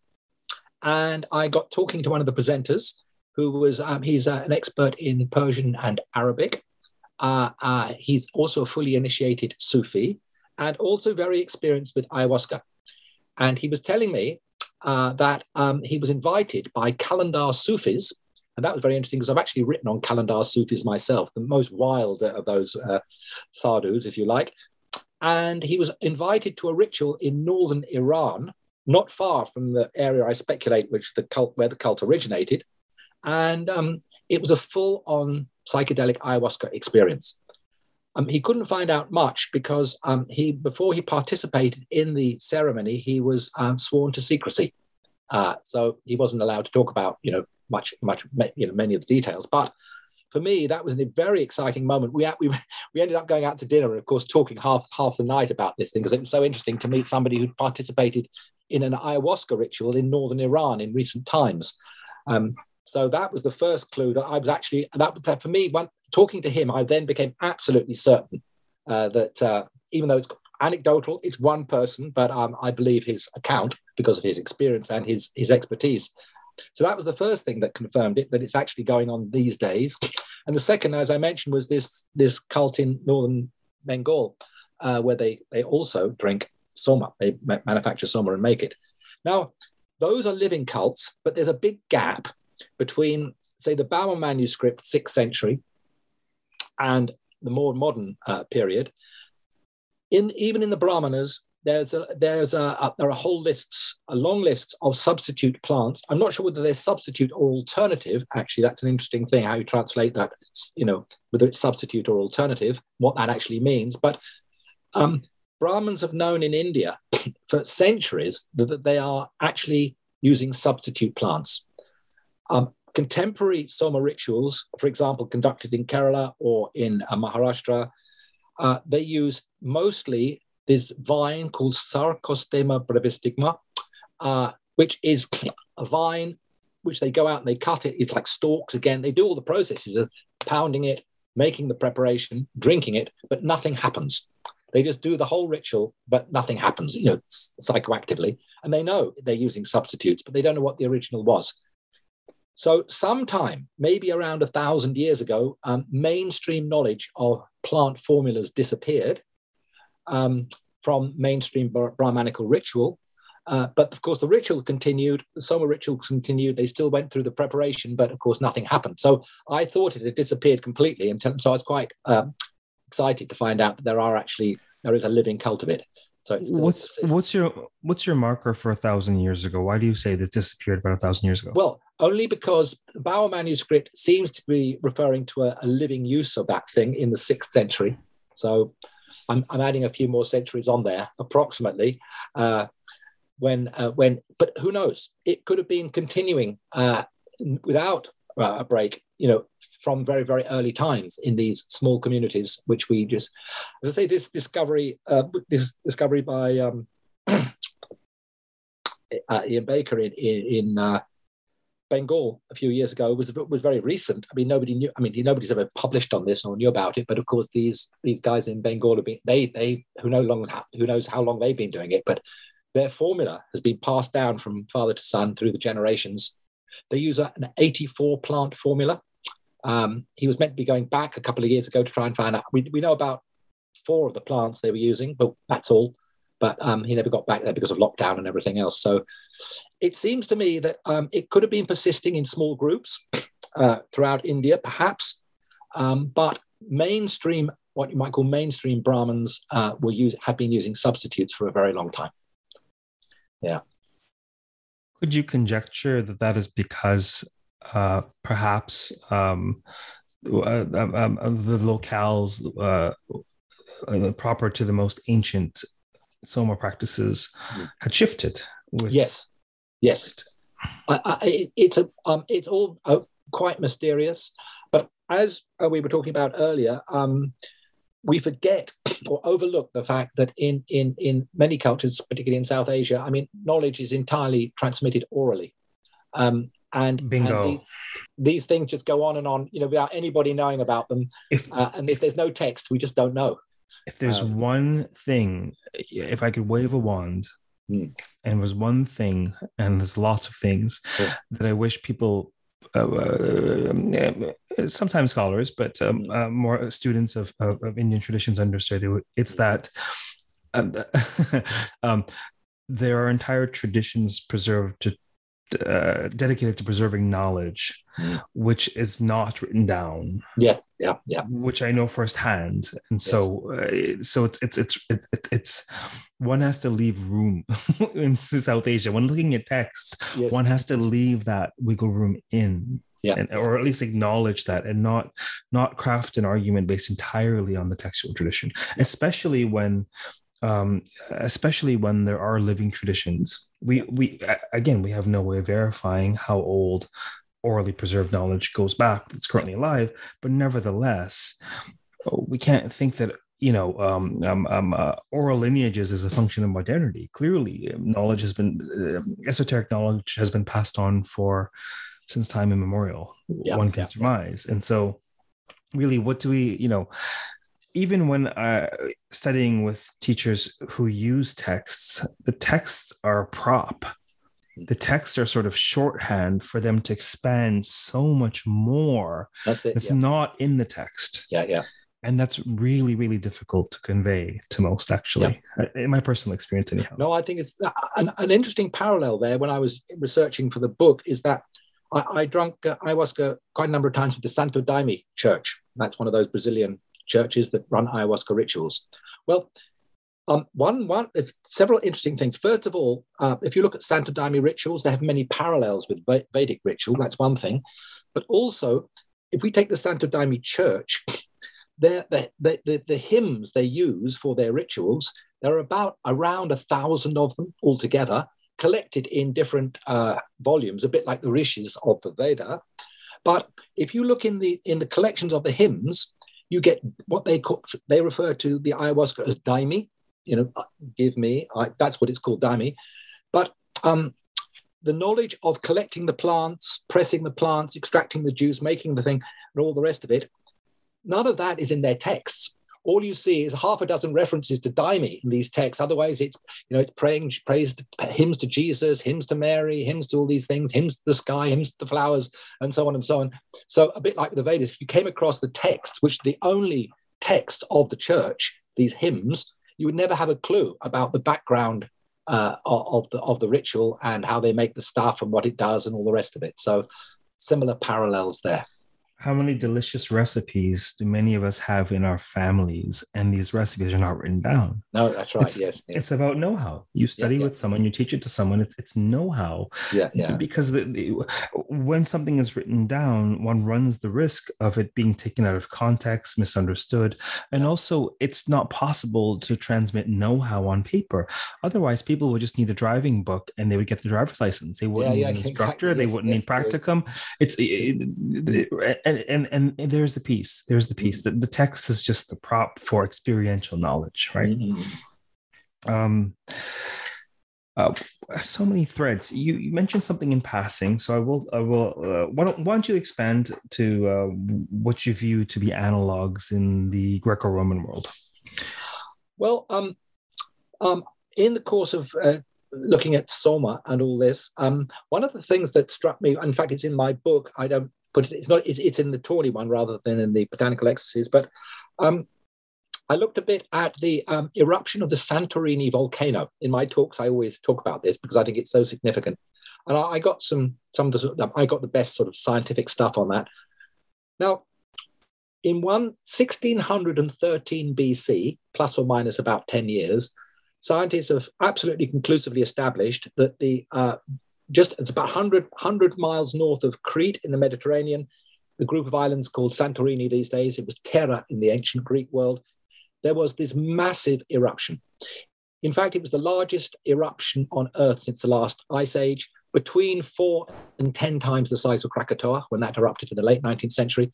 and I got talking to one of the presenters, who was um, he's uh, an expert in Persian and Arabic. Uh, uh, he's also a fully initiated Sufi and also very experienced with ayahuasca. And he was telling me uh, that um, he was invited by Qalandar Sufis And that was very interesting because I've actually written on Qalandar Sufis myself, the most wild of those uh, sadhus, if you like. And he was invited to a ritual in northern Iran, not far from the area I speculate which the cult where the cult originated. And um, it was a full-on psychedelic ayahuasca experience. Um, he couldn't find out much because um, he, before he participated in the ceremony, he was um, sworn to secrecy. Uh, so he wasn't allowed to talk about, you know, much, much, you know, many of the details. But for me, that was a very exciting moment. We, we, we ended up going out to dinner and, of course, talking half, half the night about this thing because it was so interesting to meet somebody who'd participated in an ayahuasca ritual in northern Iran in recent times. Um, so that was the first clue that I was actually, that, that for me, when talking to him, I then became absolutely certain uh, that uh, even though it's anecdotal, it's one person, but um, I believe his account because of his experience and his, his expertise. So that was the first thing that confirmed it, that it's actually going on these days. And the second, as I mentioned, was this, this cult in northern Bengal, uh, where they, they also drink soma. They manufacture soma and make it. Now, those are living cults, but there's a big gap between, say, the Bower manuscript, sixth century, and the more modern uh, period. In even in the Brahmanas, there's a, there's a, a, there are whole lists, a long list of substitute plants. I'm not sure whether they're substitute or alternative. Actually, that's an interesting thing how you translate that. You know, whether it's substitute or alternative, what that actually means. But um, Brahmins have known in India for centuries that, that they are actually using substitute plants. Um, contemporary Soma rituals, for example, conducted in Kerala or in uh, Maharashtra, uh, they use mostly this vine called Sarcostemma brevistigma, uh, which is a vine which they go out and they cut it. It's like stalks again. They do all the processes of pounding it, making the preparation, drinking it, but nothing happens. They just do the whole ritual, but nothing happens, you know, psychoactively. And they know they're using substitutes, but they don't know what the original was. So, sometime, maybe around a thousand years ago, um, mainstream knowledge of plant formulas disappeared um, from mainstream Brahmanical ritual. Uh, but of course, the ritual continued, the Soma ritual continued. They still went through the preparation, but of course, nothing happened. So I thought it had disappeared completely. And so I was quite um, excited to find out that there are actually, there is a living cult of it. So what's what's your what's your marker for a thousand years ago? Why do you say this disappeared about a thousand years ago? Well, only because the Bower manuscript seems to be referring to a, a living use of that thing in the sixth century. So I'm, I'm adding a few more centuries on there, approximately. Uh, when uh, when, but who knows? It could have been continuing uh, without uh, a break. You know, from very very early times in these small communities, which we just, as I say, this discovery, uh, this discovery by um, uh, Ian Baker in in, in Bengal a few years ago was was very recent. I mean, nobody knew. I mean, nobody's ever published on this or knew about it. But of course, these these guys in Bengal have been they they who no longer who knows how long they've been doing it, but their formula has been passed down from father to son through the generations. They use an 84 plant formula. Um, he was meant to be going back a couple of years ago to try and find out. We, we know about four of the plants they were using, but that's all. But um, he never got back there because of lockdown and everything else. So it seems to me that um, it could have been persisting in small groups uh, throughout India, perhaps, um, but mainstream, what you might call mainstream Brahmins, uh, will use have been using substitutes for a very long time. Yeah. Could you conjecture that that is because uh, perhaps um, uh, um, um the locales uh, uh, proper to the most ancient soma practices mm. had shifted? With, yes, Yes, I, I, it's a um, it's all uh, quite mysterious. But as uh, we were talking about earlier, um, we forget or overlook the fact that in in in many cultures, particularly in South Asia, I mean, knowledge is entirely transmitted orally. Um, and, Bingo. And these, these, things just go on and on, you know, without anybody knowing about them. If, uh, and if there's no text, we just don't know. If there's um, one thing, if I could wave a wand Mm. And was one thing, and there's lots of things yeah. that I wish people, uh, uh, sometimes scholars, but um, mm. uh, more students of, of, of, Indian traditions understood. It, it's that um, um, there are entire traditions preserved to uh, dedicated to preserving knowledge, which is not written down. Yes, yeah, yeah. Which I know firsthand, and so yes. uh, so it's it's it's it's it's one has to leave room in South Asia when looking at texts. Yes. One has to leave that wiggle room in. Yeah. And, or at least acknowledge that and not not craft an argument based entirely on the textual tradition especially when um, especially when there are living traditions. We we again we have no way of verifying how old orally preserved knowledge goes back that's currently alive, but nevertheless, we can't think that you know um, um, um, uh, oral lineages is a function of modernity. Clearly, um, knowledge has been uh, esoteric knowledge has been passed on for since time immemorial. One can surmise, and so really, what do we you know? Even when uh, studying with teachers who use texts, the texts are a prop. The texts are sort of shorthand for them to expand so much more. That's it. It's yeah. not in the text. Yeah, yeah. And that's really, really difficult to convey to most, actually, yeah. Uh, in my personal experience, anyhow. No, I think it's uh, an, an interesting parallel there. When I was researching for the book, is that I, I drank uh, ayahuasca quite a number of times with the Santo Daime Church. That's one of those Brazilian churches that run ayahuasca rituals? Well, um, one, one, it's several interesting things. First of all, uh, if you look at Santo Daime rituals, they have many parallels with Vedic ritual. That's one thing. But also, if we take the Santo Daime church, the, the, the, the, hymns they use for their rituals, there are about around a thousand of them altogether, collected in different uh, volumes, a bit like the rishis of the Veda. But if you look in the in the collections of the hymns, you get what they call they refer to the ayahuasca as daime. You know, give me I, that's what it's called daime. But um, the knowledge of collecting the plants, pressing the plants, extracting the juice, making the thing, and all the rest of it, none of that is in their texts all you see is half a dozen references to daime in these texts. Otherwise, it's you know it's praying praise hymns to Jesus, hymns to Mary, hymns to all these things, hymns to the sky, hymns to the flowers, and so on and so on. So a bit like the Vedas, if you came across the text, which the only text of the church, these hymns, you would never have a clue about the background uh, of the of the ritual and how they make the stuff and what it does and all the rest of it. So similar parallels there how many delicious recipes do many of us have in our families? And these recipes are not written down. No that's right. It's, yes, yes, it's about know-how. You study yeah, yeah. with someone you teach it to someone it's, it's know-how. Yeah yeah. Because the, the, when something is written down one runs the risk of it being taken out of context misunderstood and also it's not possible to transmit know-how on paper. Otherwise people would just need a driving book and they would get the driver's license. They wouldn't need an instructor exactly. they yes, wouldn't yes, need practicum. It's it, it, and, and, and and there's the piece there's the piece mm-hmm. the, the text is just the prop for experiential knowledge right mm-hmm. um uh, so many threads you, you, mentioned something in passing so i will i will uh, why, don't, why don't you expand to uh, what you view to be analogs in the greco-roman world well um um in the course of uh, looking at soma and all this um one of the things that struck me in fact it's in my book i don't but it's not. It's, it's in the Tawny one rather than in the Botanical Ecstasies. But um, I looked a bit at the um, eruption of the Santorini volcano. In my talks, I always talk about this because I think it's so significant. And I, I got some some of the, I got the best sort of scientific stuff on that. Now, in one 1613 BC, plus or minus about 10 years, scientists have absolutely conclusively established that the uh, just it's about 100, 100 miles north of Crete in the Mediterranean, the group of islands called Santorini these days. It was Thera in the ancient Greek world. There was this massive eruption. In fact, it was the largest eruption on Earth since the last ice age, between four and 10 times the size of Krakatoa when that erupted in the late 19th century.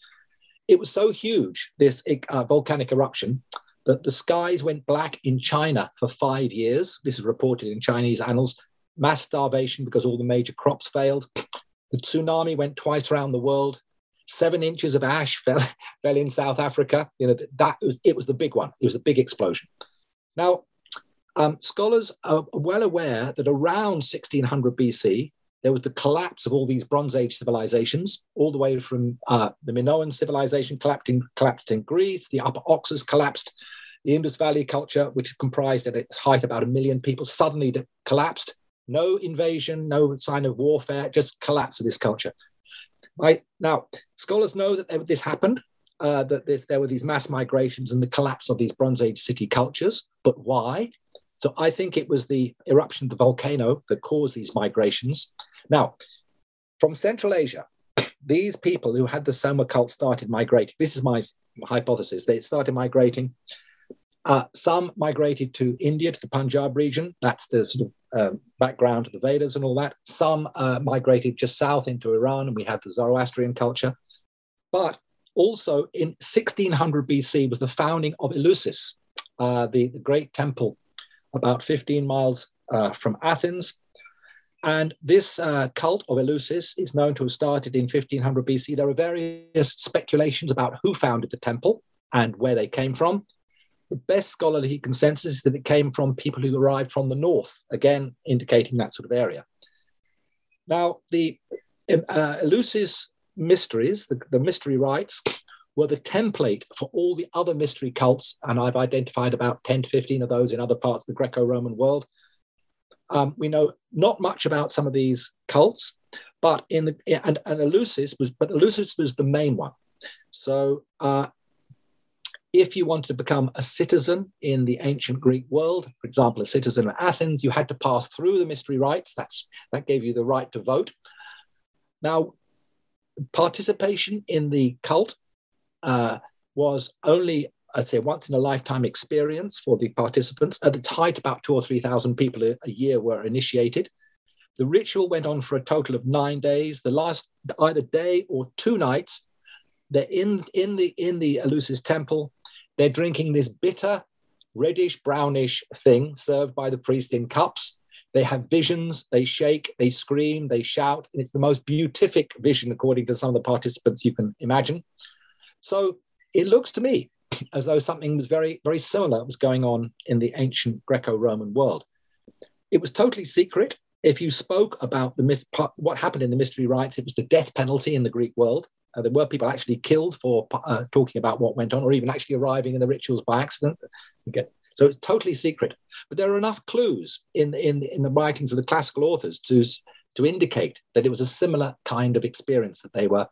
It was so huge, this uh, volcanic eruption, that the skies went black in China for five years. This is reported in Chinese annals mass starvation because all the major crops failed. The tsunami went twice around the world. Seven inches of ash fell, fell in South Africa. You know that was it was the big one. It was a big explosion. Now, um, scholars are well aware that around 1600 BC there was the collapse of all these Bronze Age civilizations, all the way from uh, the Minoan civilization collapsed in, collapsed in Greece, the Upper Oxus collapsed, the Indus Valley culture, which comprised at its height about a million people, suddenly collapsed No invasion, no sign of warfare, just collapse of this culture. Right now, scholars know that this happened, uh, that this, there were these mass migrations and the collapse of these Bronze Age city cultures. But why? So I think it was the eruption of the volcano that caused these migrations. Now, from Central Asia, these people who had the Soma cult started migrating. This is my hypothesis. They started migrating. Uh, some migrated to India, to the Punjab region. That's the sort of um, background to the Vedas and all that. Some uh, migrated just south into Iran, and we had the Zoroastrian culture. But also in 1600 BC was the founding of Eleusis, uh, the, the great temple about 15 miles uh, from Athens. And this uh, cult of Eleusis is known to have started in 1500 BC. There are various speculations about who founded the temple and where they came from. The best scholarly consensus is that it came from people who arrived from the north, again, indicating that sort of area. Now, the uh, Eleusis mysteries, the, the mystery rites, were the template for all the other mystery cults. And I've identified about 10 to 15 of those in other parts of the Greco Roman world. Um, we know not much about some of these cults, but in the and, and Eleusis was but Eleusis was the main one. So uh, if you wanted to become a citizen in the ancient Greek world, for example, a citizen of Athens, you had to pass through the mystery rites. That's that gave you the right to vote. Now, participation in the cult uh, was only, I'd say, once in a lifetime experience for the participants. At its height, about two or 3,000 people a, year were initiated. The ritual went on for a total of nine days. The last either day or two nights, they're in, in, the, in the Eleusis temple. They're drinking this bitter, reddish, brownish thing served by the priest in cups. They have visions, they shake, they scream, they shout, and it's the most beatific vision, according to some of the participants you can imagine. So it looks to me as though something was very, very similar was going on in the ancient Greco-Roman world. It was totally secret. If you spoke about the what happened in the mystery rites, it was the death penalty in the Greek world. Uh, there were people actually killed for uh, talking about what went on, or even actually arriving in the rituals by accident. Okay. So it's totally secret. But there are enough clues in, in, in the writings of the classical authors to, to indicate that it was a similar kind of experience that they were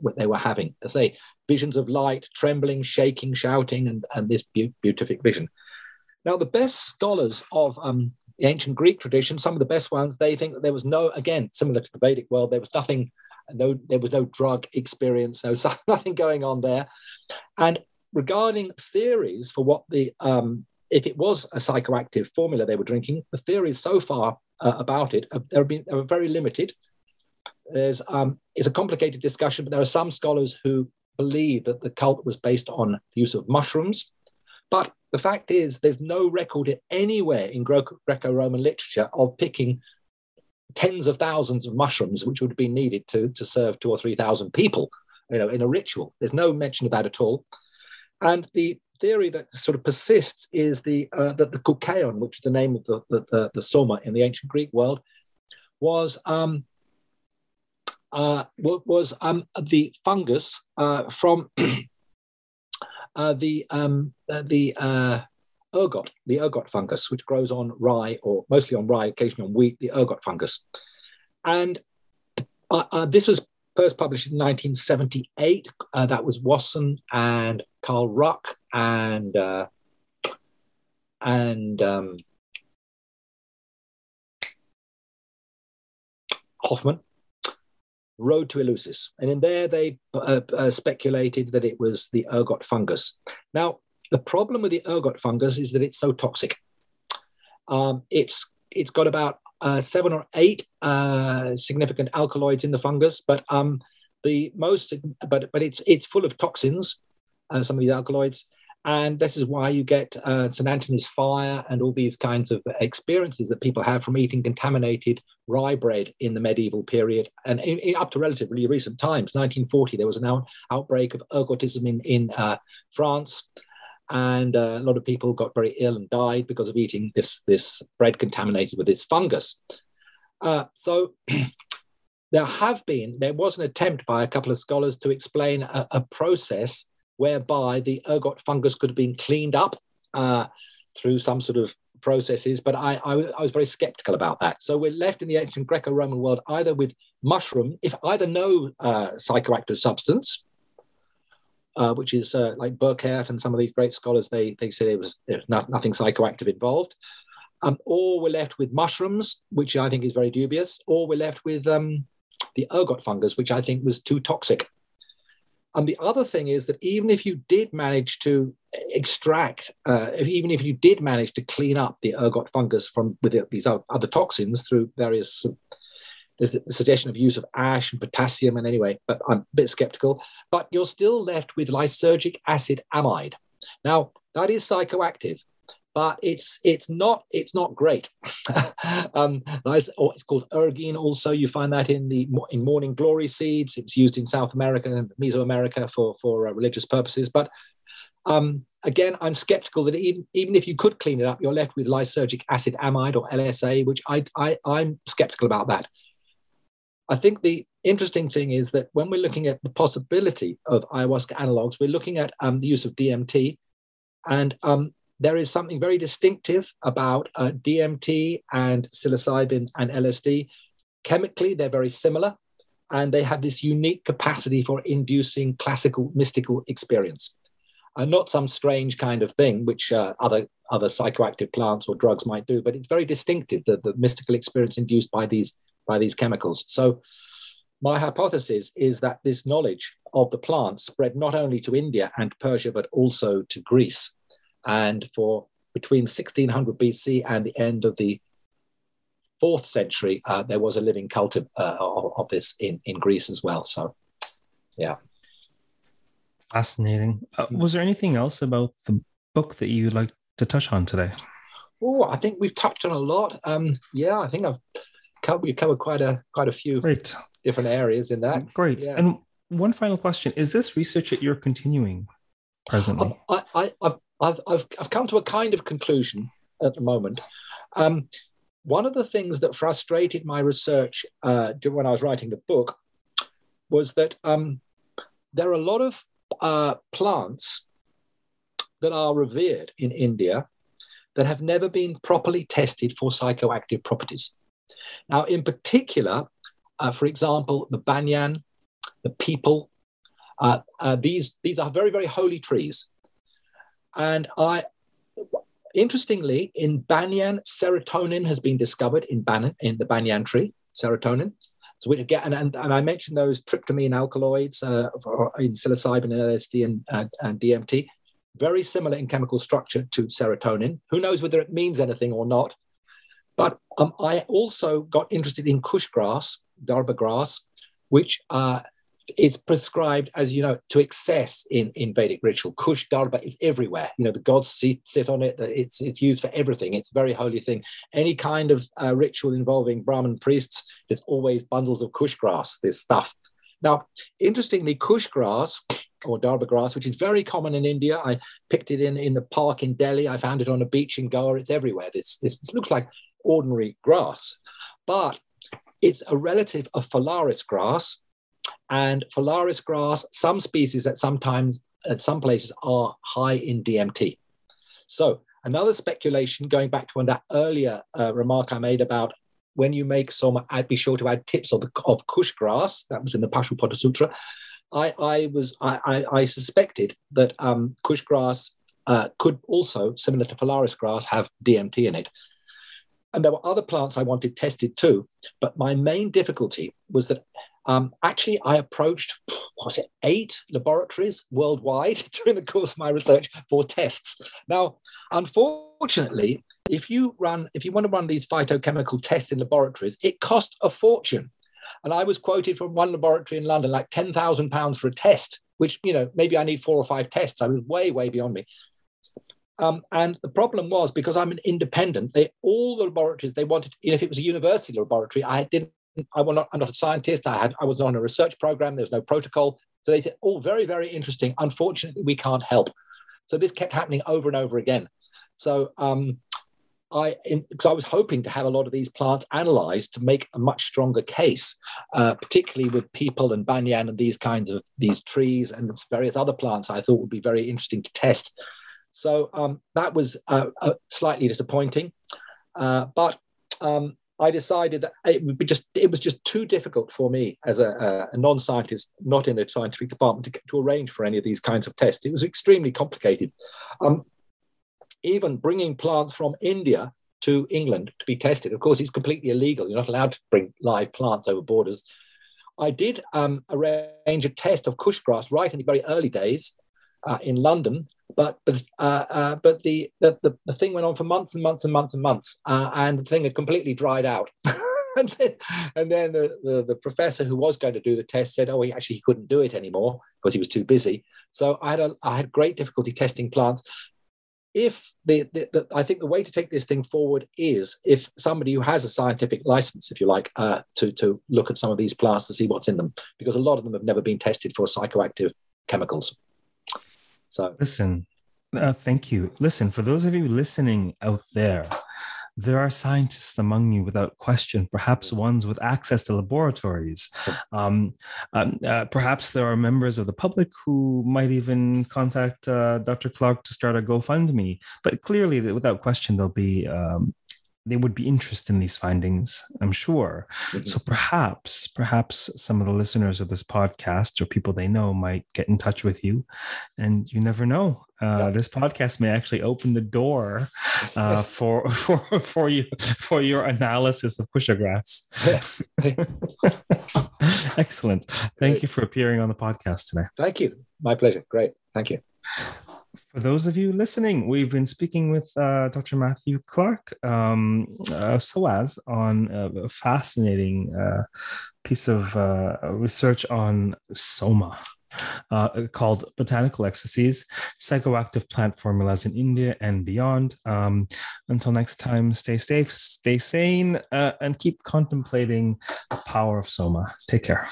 what they were having. I say visions of light, trembling, shaking, shouting, and, and this be- beatific vision. Now, the best scholars of um, the ancient Greek tradition, some of the best ones, they think that there was no, again, similar to the Vedic world, there was nothing, no, there was no drug experience, no nothing going on there. And regarding theories for what the, um, if it was a psychoactive formula they were drinking, the theories so far uh, about it, have been, are very limited. There's um, it's a complicated discussion, but there are some scholars who believe that the cult was based on the use of mushrooms. But the fact is, there's no record anywhere in Greco-Roman literature of picking tens of thousands of mushrooms, which would been needed to, to serve two or three thousand people, you know, in a ritual. There's no mention of that at all. And the theory that sort of persists is the uh, that the kykeon, which is the name of the, the, the, the soma in the ancient Greek world, was um, uh, was um, the fungus uh, from uh, the um, uh, the uh, ergot, the ergot fungus, which grows on rye or mostly on rye, occasionally on wheat, the ergot fungus. And uh, this was first published in 1978. that was Wasson and Carl Ruck and and um, Hofmann Road to Eleusis. And in there, they uh, uh, speculated that it was the ergot fungus. Now, the problem with the ergot fungus is that it's so toxic. Um, it's it's got about uh, seven or eight uh, significant alkaloids in the fungus, but um, the most but but it's it's full of toxins. Uh, some of these alkaloids, and this is why you get uh, St. Anthony's fire and all these kinds of experiences that people have from eating contaminated rye bread in the medieval period and in, in, up to relatively recent times. 1940, there was an out, outbreak of ergotism in, in uh, France. And uh, a lot of people got very ill and died because of eating this, this bread contaminated with this fungus. Uh, so there have been, there was an attempt by a couple of scholars to explain a, a process whereby the ergot fungus could have been cleaned up uh, through some sort of processes, but I, I, I, was very skeptical about that. So we're left in the ancient Greco-Roman world either with mushroom, if either no uh, psychoactive substance, uh, which is uh, like Burkert and some of these great scholars, they, they there was, there was not, nothing psychoactive involved, um, or we're left with mushrooms, which I think is very dubious, or we're left with um, the ergot fungus, which I think was too toxic. And the other thing is that even if you did manage to extract, uh, even if you did manage to clean up the ergot fungus from with these other toxins through various, there's the suggestion of use of ash and potassium, and anyway, but I'm a bit skeptical. But you're still left with lysergic acid amide. Now that is psychoactive, but it's it's not it's not great. um, it's, it's called ergine. Also, you find that in the in morning glory seeds. It's used in South America and Mesoamerica for for uh, religious purposes. But um, again, I'm skeptical that even even if you could clean it up, you're left with lysergic acid amide or LSA, which I, I I'm skeptical about that. I think the interesting thing is that when we're looking at the possibility of ayahuasca analogs, we're looking at um, the use of DMT, and um, there is something very distinctive about uh, DMT and psilocybin and LSD. Chemically, they're very similar, and they have this unique capacity for inducing classical mystical experience. And not some strange kind of thing which uh, other other psychoactive plants or drugs might do, but it's very distinctive the, the mystical experience induced by these by these chemicals. So my hypothesis is that this knowledge of the plant spread not only to India and Persia, but also to Greece. And for between 1600 BC and the end of the fourth century, uh, there was a living cult of, uh, of, of, this in, in Greece as well. So, yeah. Fascinating. Uh, was there anything else about the book that you'd like to touch on today? Oh, I think we've touched on a lot. Um, yeah, I think I've covered, we covered quite a quite a few Great. different areas in that. Great. Yeah. And one final question: Is this research that you're continuing presently? I, I, I've I've, I've, I've come to a kind of conclusion at the moment. Um, one of the things that frustrated my research uh, when I was writing the book was that um, there are a lot of uh, plants that are revered in India that have never been properly tested for psychoactive properties. Now, in particular, uh, for example, the banyan, the peepal, uh, uh, these, these are very, very holy trees. And I, interestingly, in banyan, serotonin has been discovered in, ban- in the banyan tree, serotonin. So we get, and, and, and I mentioned those tryptamine alkaloids uh, in psilocybin and LSD and, and, and DMT, very similar in chemical structure to serotonin. Who knows whether it means anything or not? But um, I also got interested in kush grass, darba grass, which uh, it's prescribed as you know to excess in in Vedic ritual. Kush Darba is everywhere. You know the gods sit sit on it. It's it's used for everything. It's a very holy thing. Any kind of uh, ritual involving Brahmin priests, there's always bundles of Kush grass. This stuff. Now, interestingly, Kush grass or Darba grass, which is very common in India. I picked it in in the park in Delhi. I found it on a beach in Goa. It's everywhere. This this looks like ordinary grass, but it's a relative of phalaris grass, and phalaris grass, some species that sometimes at some places are high in DMT. So another speculation, going back to one that earlier uh, remark I made about when you make soma, I'd be sure to add tips of, of kush grass. That was in the Pashupata Sutra. I, I was I, I, I, suspected that um, kush grass uh, could also, similar to phalaris grass, have DMT in it. And there were other plants I wanted tested too. But my main difficulty was that um, actually, I approached, was it eight laboratories worldwide during the course of my research for tests. Now, unfortunately, if you run, if you want to run these phytochemical tests in laboratories, it costs a fortune. And I was quoted from one laboratory in London, like ten thousand pounds for a test, which you know maybe I need four or five tests. I was way, way beyond me. Um, and the problem was because I'm an independent, they all the laboratories they wanted, you know, if it was a university laboratory, I didn't I was not, I'm not a scientist. I had I was on a research program. There was no protocol. So they said, "Oh, very very interesting. Unfortunately, we can't help." So this kept happening over and over again. So um, I because I was hoping to have a lot of these plants analyzed to make a much stronger case, uh, particularly with peepal and banyan and these kinds of these trees and various other plants. I thought would be very interesting to test. So um, that was uh, uh, slightly disappointing. Uh, but um, I decided that it would be just it was just too difficult for me as a, a non-scientist, not in a scientific department, to get to arrange for any of these kinds of tests. It was extremely complicated. Um, even bringing plants from India to England to be tested, of course, it's completely illegal. You're not allowed to bring live plants over borders. I did um, arrange a test of kush grass right in the very early days uh, in London, but but uh, uh, but the, the, the thing went on for months and months and months and months, uh, and the thing had completely dried out. and then, and then the, the, the, professor who was going to do the test said, "Oh, he actually he couldn't do it anymore because he was too busy." So I had a, I had great difficulty testing plants. If the, the, the, I think the way to take this thing forward is if somebody who has a scientific license, if you like, uh, to to look at some of these plants to see what's in them, because a lot of them have never been tested for psychoactive chemicals. So listen, uh, thank you. Listen, for those of you listening out there, there are scientists among you without question, perhaps ones with access to laboratories. Um, um, uh, perhaps there are members of the public who might even contact uh, Dr. Clark to start a GoFundMe. But clearly, without question, there'll be um, they would be interested in these findings, I'm sure. Mm-hmm. So perhaps, perhaps some of the listeners of this podcast or people they know might get in touch with you, and you never know. Uh, yeah. This podcast may actually open the door uh, for for for you for your analysis of kusha grass. Excellent. Thank Great. you for appearing on the podcast today. Thank you. My pleasure. Great. Thank you. For those of you listening, we've been speaking with uh, Dr. Matthew Clark um, uh, SOAS on a fascinating uh, piece of uh, research on soma. Uh, called Botanical Ecstasies, Psychoactive Plant Formulas in India and Beyond. Um, until next time, stay safe, stay sane, uh, and keep contemplating the power of Soma. Take care.